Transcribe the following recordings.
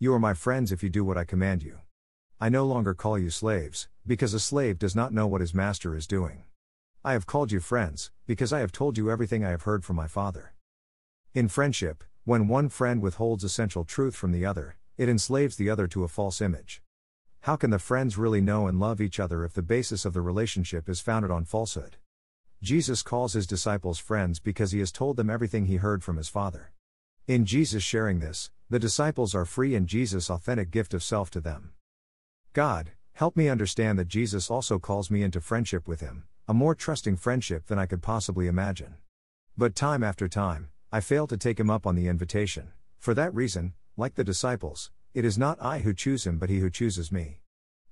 my friends if you do what I command you. I no longer call you slaves, because a slave does not know what his master is doing. I have called you friends, because I have told you everything I have heard from my Father. In friendship, when one friend withholds essential truth from the other, it enslaves the other to a false image. How can the friends really know and love each other if the basis of the relationship is founded on falsehood? Jesus calls his disciples friends because he has told them everything he heard from his Father. In Jesus sharing this, the disciples are free in Jesus' authentic gift of self to them. God, help me understand that Jesus also calls me into friendship with Him, a more trusting friendship than I could possibly imagine. But time after time, I fail to take Him up on the invitation. For that reason, like the disciples, it is not I who choose Him but He who chooses me.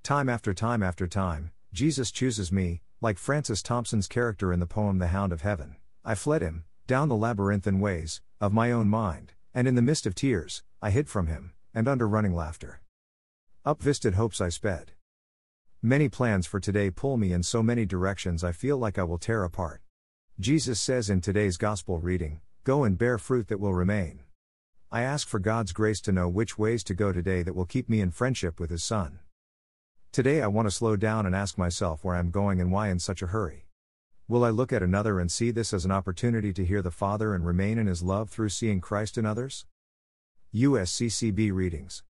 Time after time after time, Jesus chooses me, like Francis Thompson's character in the poem The Hound of Heaven. I fled Him, down the labyrinthine ways, of my own mind, and in the mist of tears, I hid from Him, and under running laughter. Up visted hopes I sped. Many plans for today pull me in so many directions I feel like I will tear apart. Jesus says in today's Gospel reading, Go and bear fruit that will remain. I ask for God's grace to know which ways to go today that will keep me in friendship with His Son. Today I want to slow down and ask myself where I'm going and why in such a hurry. Will I look at another and see this as an opportunity to hear the Father and remain in His love through seeing Christ in others? USCCB Readings